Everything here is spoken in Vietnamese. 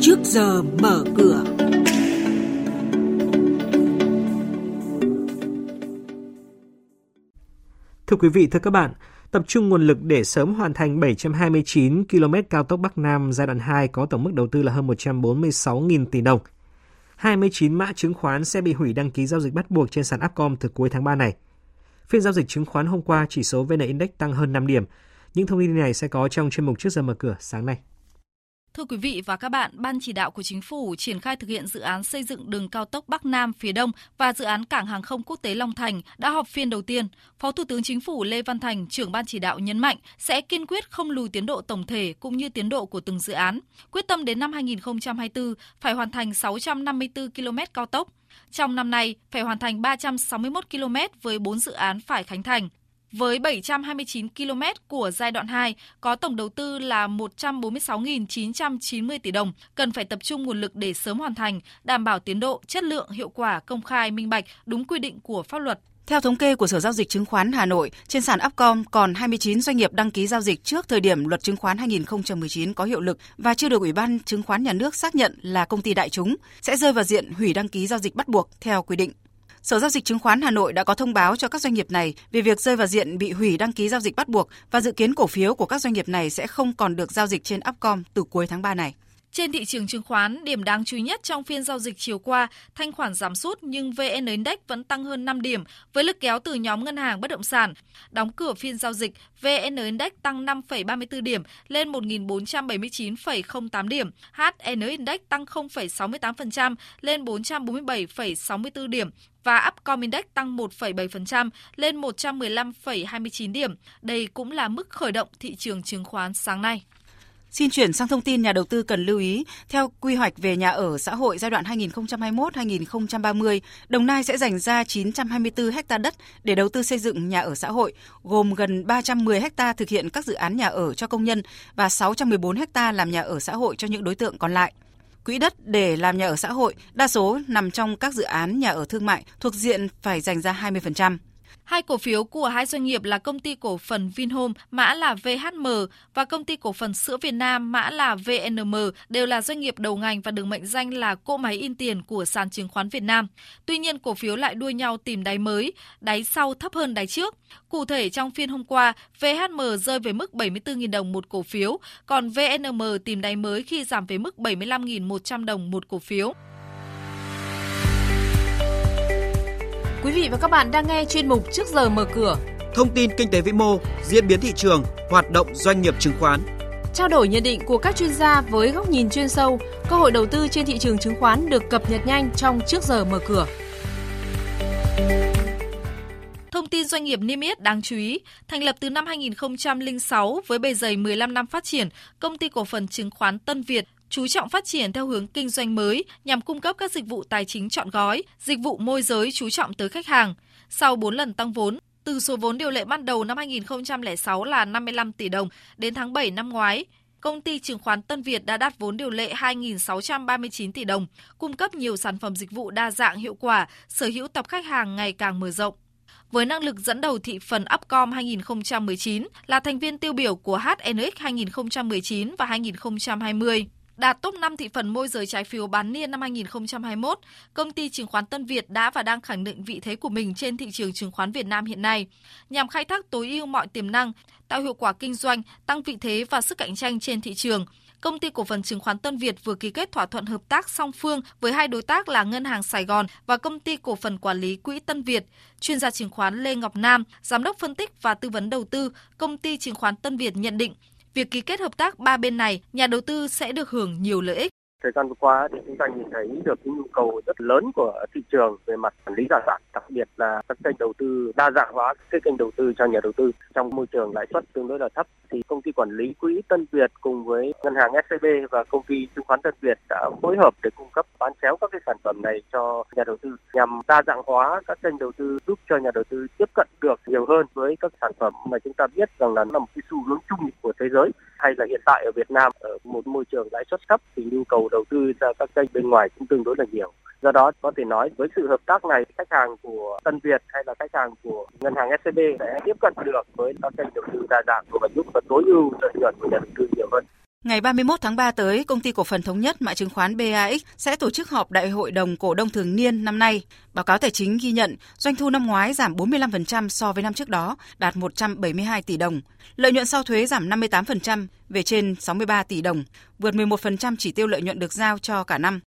trước giờ mở cửa. Thưa quý vị, thưa các bạn, tập trung nguồn lực để sớm hoàn thành 729 km cao tốc Bắc Nam giai đoạn 2 có tổng mức đầu tư là hơn 146.000 tỷ đồng. 29 mã chứng khoán sẽ bị hủy đăng ký giao dịch bắt buộc trên sàn Upcom từ cuối tháng 3 này. Phiên giao dịch chứng khoán hôm qua, chỉ số VN Index tăng hơn 5 điểm. Những thông tin này sẽ có trong chuyên mục trước giờ mở cửa sáng nay. Thưa quý vị và các bạn, Ban chỉ đạo của Chính phủ triển khai thực hiện dự án xây dựng đường cao tốc Bắc Nam phía Đông và dự án cảng hàng không quốc tế Long Thành đã họp phiên đầu tiên. Phó Thủ tướng Chính phủ Lê Văn Thành, trưởng Ban chỉ đạo nhấn mạnh sẽ kiên quyết không lùi tiến độ tổng thể cũng như tiến độ của từng dự án. Quyết tâm đến năm 2024 phải hoàn thành 654 km cao tốc. Trong năm nay, phải hoàn thành 361 km với 4 dự án phải khánh thành. Với 729 km của giai đoạn 2 có tổng đầu tư là 146.990 tỷ đồng, cần phải tập trung nguồn lực để sớm hoàn thành, đảm bảo tiến độ, chất lượng, hiệu quả, công khai, minh bạch, đúng quy định của pháp luật. Theo thống kê của Sở Giao dịch Chứng khoán Hà Nội, trên sàn Upcom còn 29 doanh nghiệp đăng ký giao dịch trước thời điểm luật chứng khoán 2019 có hiệu lực và chưa được Ủy ban Chứng khoán Nhà nước xác nhận là công ty đại chúng, sẽ rơi vào diện hủy đăng ký giao dịch bắt buộc theo quy định. Sở Giao dịch Chứng khoán Hà Nội đã có thông báo cho các doanh nghiệp này về việc rơi vào diện bị hủy đăng ký giao dịch bắt buộc và dự kiến cổ phiếu của các doanh nghiệp này sẽ không còn được giao dịch trên Upcom từ cuối tháng 3 này. Trên thị trường chứng khoán, điểm đáng chú ý nhất trong phiên giao dịch chiều qua, thanh khoản giảm sút nhưng VN Index vẫn tăng hơn 5 điểm với lực kéo từ nhóm ngân hàng bất động sản. Đóng cửa phiên giao dịch, VN Index tăng 5,34 điểm lên 1.479,08 điểm, HN Index tăng 0,68% lên 447,64 điểm và Upcom Index tăng 1,7% lên 115,29 điểm. Đây cũng là mức khởi động thị trường chứng khoán sáng nay. Xin chuyển sang thông tin nhà đầu tư cần lưu ý, theo quy hoạch về nhà ở xã hội giai đoạn 2021-2030, Đồng Nai sẽ dành ra 924 ha đất để đầu tư xây dựng nhà ở xã hội, gồm gần 310 ha thực hiện các dự án nhà ở cho công nhân và 614 ha làm nhà ở xã hội cho những đối tượng còn lại. Quỹ đất để làm nhà ở xã hội đa số nằm trong các dự án nhà ở thương mại thuộc diện phải dành ra 20%. Hai cổ phiếu của hai doanh nghiệp là công ty cổ phần Vinhome mã là VHM và công ty cổ phần sữa Việt Nam mã là VNM đều là doanh nghiệp đầu ngành và được mệnh danh là cỗ máy in tiền của sàn chứng khoán Việt Nam. Tuy nhiên cổ phiếu lại đua nhau tìm đáy mới, đáy sau thấp hơn đáy trước. Cụ thể trong phiên hôm qua, VHM rơi về mức 74.000 đồng một cổ phiếu, còn VNM tìm đáy mới khi giảm về mức 75.100 đồng một cổ phiếu. Quý vị và các bạn đang nghe chuyên mục Trước giờ mở cửa. Thông tin kinh tế vĩ mô, diễn biến thị trường, hoạt động doanh nghiệp chứng khoán. Trao đổi nhận định của các chuyên gia với góc nhìn chuyên sâu, cơ hội đầu tư trên thị trường chứng khoán được cập nhật nhanh trong Trước giờ mở cửa. Thông tin doanh nghiệp niêm yết đáng chú ý, thành lập từ năm 2006 với bề dày 15 năm phát triển, công ty cổ phần chứng khoán Tân Việt chú trọng phát triển theo hướng kinh doanh mới nhằm cung cấp các dịch vụ tài chính chọn gói, dịch vụ môi giới chú trọng tới khách hàng. Sau 4 lần tăng vốn, từ số vốn điều lệ ban đầu năm 2006 là 55 tỷ đồng đến tháng 7 năm ngoái, công ty chứng khoán Tân Việt đã đạt vốn điều lệ 2.639 tỷ đồng, cung cấp nhiều sản phẩm dịch vụ đa dạng hiệu quả, sở hữu tập khách hàng ngày càng mở rộng. Với năng lực dẫn đầu thị phần Upcom 2019 là thành viên tiêu biểu của HNX 2019 và 2020 đạt top 5 thị phần môi giới trái phiếu bán niên năm 2021, công ty chứng khoán Tân Việt đã và đang khẳng định vị thế của mình trên thị trường chứng khoán Việt Nam hiện nay, nhằm khai thác tối ưu mọi tiềm năng, tạo hiệu quả kinh doanh, tăng vị thế và sức cạnh tranh trên thị trường. Công ty cổ phần chứng khoán Tân Việt vừa ký kết thỏa thuận hợp tác song phương với hai đối tác là Ngân hàng Sài Gòn và công ty cổ phần quản lý quỹ Tân Việt. Chuyên gia chứng khoán Lê Ngọc Nam, giám đốc phân tích và tư vấn đầu tư, công ty chứng khoán Tân Việt nhận định Việc ký kết hợp tác ba bên này, nhà đầu tư sẽ được hưởng nhiều lợi ích. Thời gian vừa qua thì chúng ta nhìn thấy được cái nhu cầu rất lớn của thị trường về mặt quản lý tài sản, đặc biệt là các kênh đầu tư đa dạng hóa các kênh đầu tư cho nhà đầu tư. Trong môi trường lãi suất tương đối là thấp thì công ty quản lý quỹ Tân Việt cùng với ngân hàng SCB và công ty chứng khoán Tân Việt đã phối hợp để cung cấp bán chéo các cái sản phẩm này cho nhà đầu tư nhằm đa dạng hóa các kênh đầu tư giúp cho nhà đầu tư tiếp cận được nhiều hơn với các sản phẩm mà chúng ta biết rằng là nó là một cái xu hướng chung của thế giới hay là hiện tại ở Việt Nam, ở một môi trường lãi suất thấp thì nhu cầu đầu tư ra các kênh bên ngoài cũng tương đối là nhiều. Do đó, có thể nói với sự hợp tác này, khách hàng của Tân Việt hay là khách hàng của ngân hàng SCB sẽ tiếp cận được với các kênh đầu tư đa dạng và giúp tối ưu lợi nhuận của nhà đầu tư nhiều hơn. Ngày 31 tháng 3 tới, công ty cổ phần thống nhất mã chứng khoán BAX sẽ tổ chức họp đại hội đồng cổ đông thường niên năm nay. Báo cáo tài chính ghi nhận doanh thu năm ngoái giảm 45% so với năm trước đó, đạt 172 tỷ đồng. Lợi nhuận sau thuế giảm 58% về trên 63 tỷ đồng, vượt 11% chỉ tiêu lợi nhuận được giao cho cả năm.